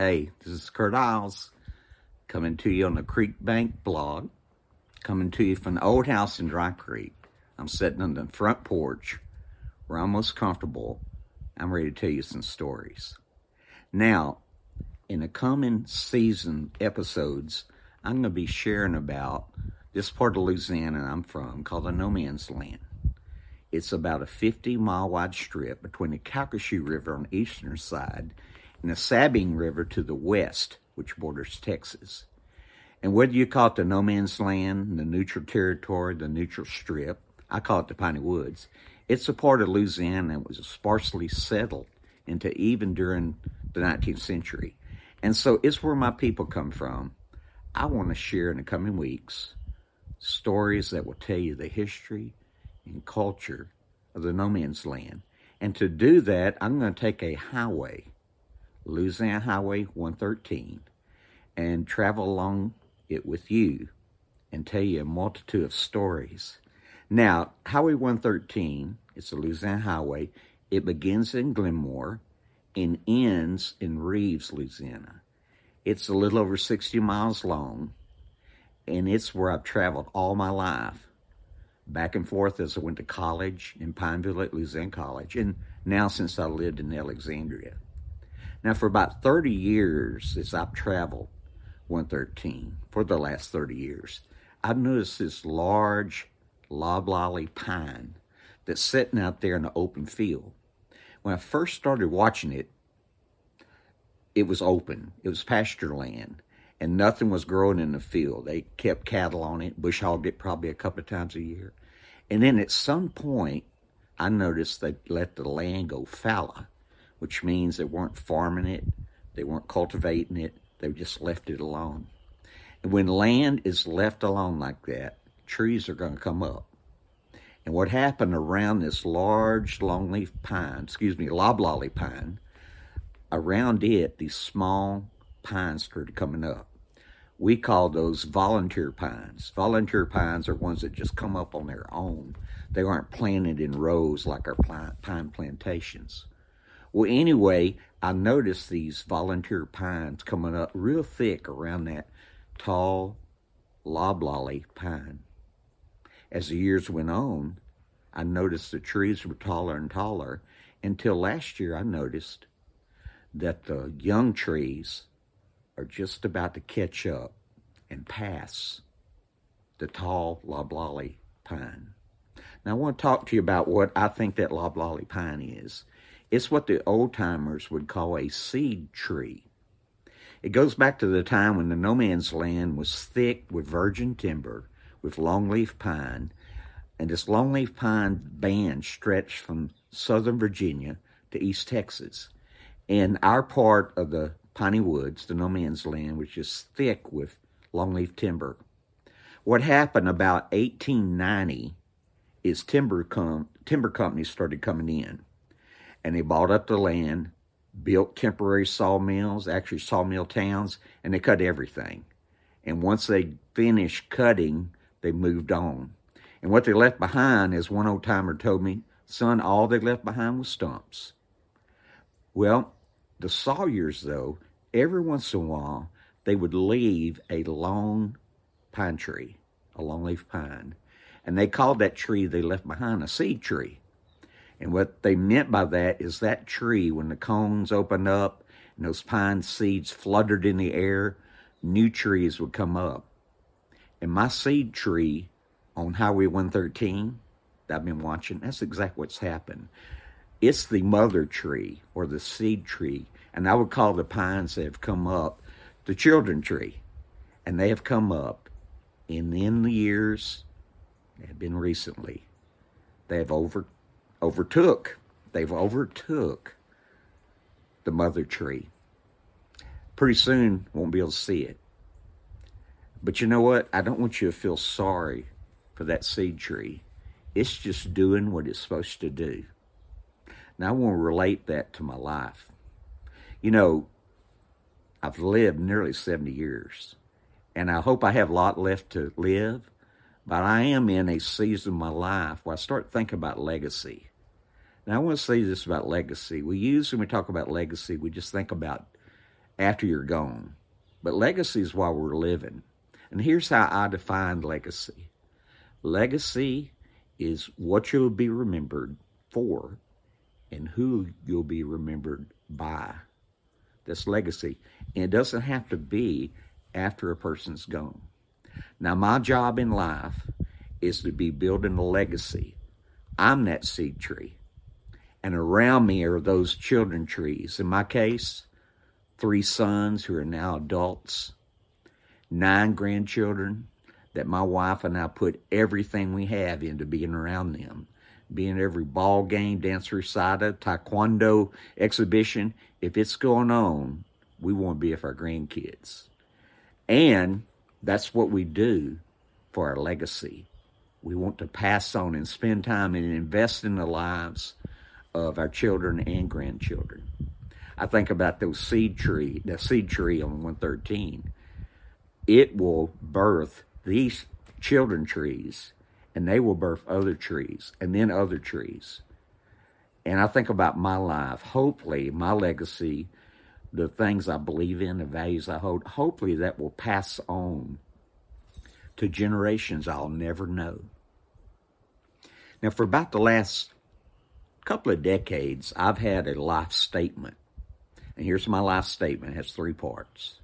Hey, this is Curt Iles coming to you on the Creek Bank blog, coming to you from the old house in Dry Creek. I'm sitting on the front porch. where I'm most comfortable. I'm ready to tell you some stories. Now, in the coming season episodes, I'm going to be sharing about this part of Louisiana I'm from called the No Man's Land. It's about a 50 mile wide strip between the Calcasieu River on the eastern side and the Sabine River to the west, which borders Texas. And whether you call it the no man's land, the neutral territory, the neutral strip, I call it the Piney Woods, it's a part of Louisiana that was sparsely settled into even during the 19th century. And so it's where my people come from. I want to share in the coming weeks stories that will tell you the history and culture of the no man's land. And to do that, I'm going to take a highway Louisiana Highway 113 and travel along it with you and tell you a multitude of stories. Now, Highway 113, it's a Louisiana highway. It begins in Glenmora and ends in Reeves, Louisiana. It's a little over 60 miles long, and it's where I've traveled all my life, back and forth as I went to college in Pineville at Louisiana College, and now since I lived in Alexandria. Now, for about 30 years, as I've traveled 113, for the last 30 years, I've noticed this large loblolly pine that's sitting out there in the open field. When I first started watching it, it was open. It was pasture land, and nothing was growing in the field. They kept cattle on it, bush hogged it probably a couple of times a year. And then at some point, I noticed they let the land go fallow which means they weren't farming it, they weren't cultivating it, they just left it alone. And when land is left alone like that, trees are going to come up. And what happened around this large longleaf pine, excuse me, loblolly pine, around it, these small pines started coming up. We call those volunteer pines. Volunteer pines are ones that just come up on their own. They aren't planted in rows like our pine plantations. Well, anyway, I noticed these volunteer pines coming up real thick around that tall loblolly pine. As the years went on, I noticed the trees were taller and taller until last year I noticed that the young trees are just about to catch up and pass the tall loblolly pine. Now, I want to talk to you about what I think that loblolly pine is. It's what the old timers would call a seed tree. It goes back to the time when the no man's land was thick with virgin timber, with longleaf pine, and this longleaf pine band stretched from southern Virginia to East Texas. And our part of the piney woods, the no man's land, was just thick with longleaf timber. What happened about 1890 is timber com- timber companies started coming in and they bought up the land, built temporary sawmills, actually sawmill towns, and they cut everything. And once they finished cutting, they moved on. And what they left behind, as one old timer told me, son, all they left behind was stumps. Well, the sawyers, though, every once in a while, they would leave a long pine tree, a longleaf pine. And they called that tree they left behind a seed tree. And what they meant by that is that tree, when the cones opened up and those pine seeds fluttered in the air, new trees would come up. And my seed tree on Highway 113 that I've been watching, that's exactly what's happened. It's the mother tree or the seed tree. And I would call the pines that have come up the children tree. And they have come up. And in the years, have been recently, they have over overtook. They've overtook the mother tree. Pretty soon, won't be able to see it. But you know what? I don't want you to feel sorry for that seed tree. It's just doing what it's supposed to do. Now, I want to relate that to my life. You know, I've lived nearly 70 years, and I hope I have a lot left to live, but I am in a season of my life where I start thinking about legacy. Now, I want to say this about legacy. We use, when we talk about legacy, we just think about after you're gone. But legacy is while we're living. And here's how I define legacy legacy is what you'll be remembered for and who you'll be remembered by. That's legacy. And it doesn't have to be after a person's gone. Now, my job in life is to be building a legacy. I'm that seed tree. And around me are those children trees. In my case, three sons who are now adults, nine grandchildren that my wife and I put everything we have into being around them. Being every ball game, dance recital, taekwondo exhibition. If it's going on, we want to be with our grandkids. And that's what we do for our legacy. We want to pass on and spend time and invest in the lives of our children and grandchildren. I think about those seed tree, the seed tree on 113. It will birth these children trees and they will birth other trees and then other trees. And I think about my life, hopefully my legacy, the things I believe in, the values I hold, hopefully that will pass on to generations I'll never know. Now, for about the last couple of decades, I've had a life statement. And here's my life statement. It has three parts.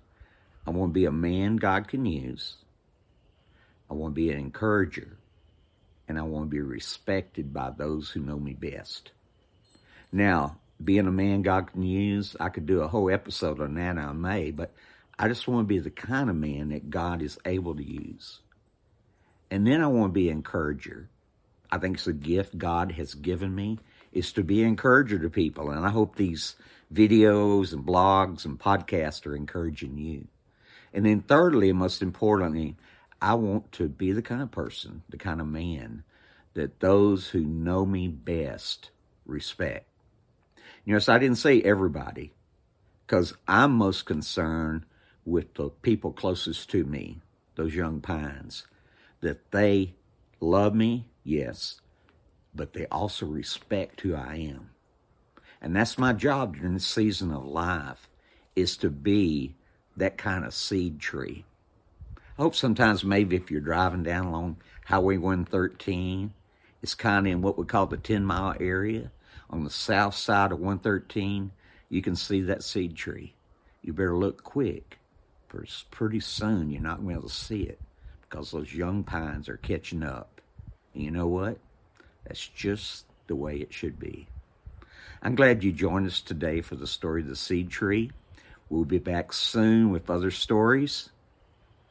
I want to be a man God can use. I want to be an encourager. And I want to be respected by those who know me best. Now, being a man God can use, I could do a whole episode on that I may, but I just want to be the kind of man that God is able to use. And then I want to be an encourager. I think it's a gift God has given me is to be an encourager to people. And I hope these videos and blogs and podcasts are encouraging you. And then thirdly, and most importantly, I want to be the kind of person, the kind of man that those who know me best respect. You know, so I didn't say everybody because I'm most concerned with the people closest to me, those young pines, that they love me, yes, but they also respect who I am. And that's my job during the season of life is to be that kind of seed tree. I hope sometimes maybe if you're driving down along Highway 113, it's kind of in what we call the 10 mile area on the south side of 113, you can see that seed tree. You better look quick, for pretty soon you're not going to be able to see it because those young pines are catching up. And you know what? That's just the way it should be. I'm glad you joined us today for the story of the seed tree. We'll be back soon with other stories.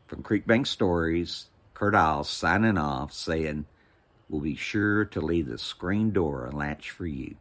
From Creekbank Stories, Curt Iles signing off, saying, We'll be sure to leave the screen door unlatched for you.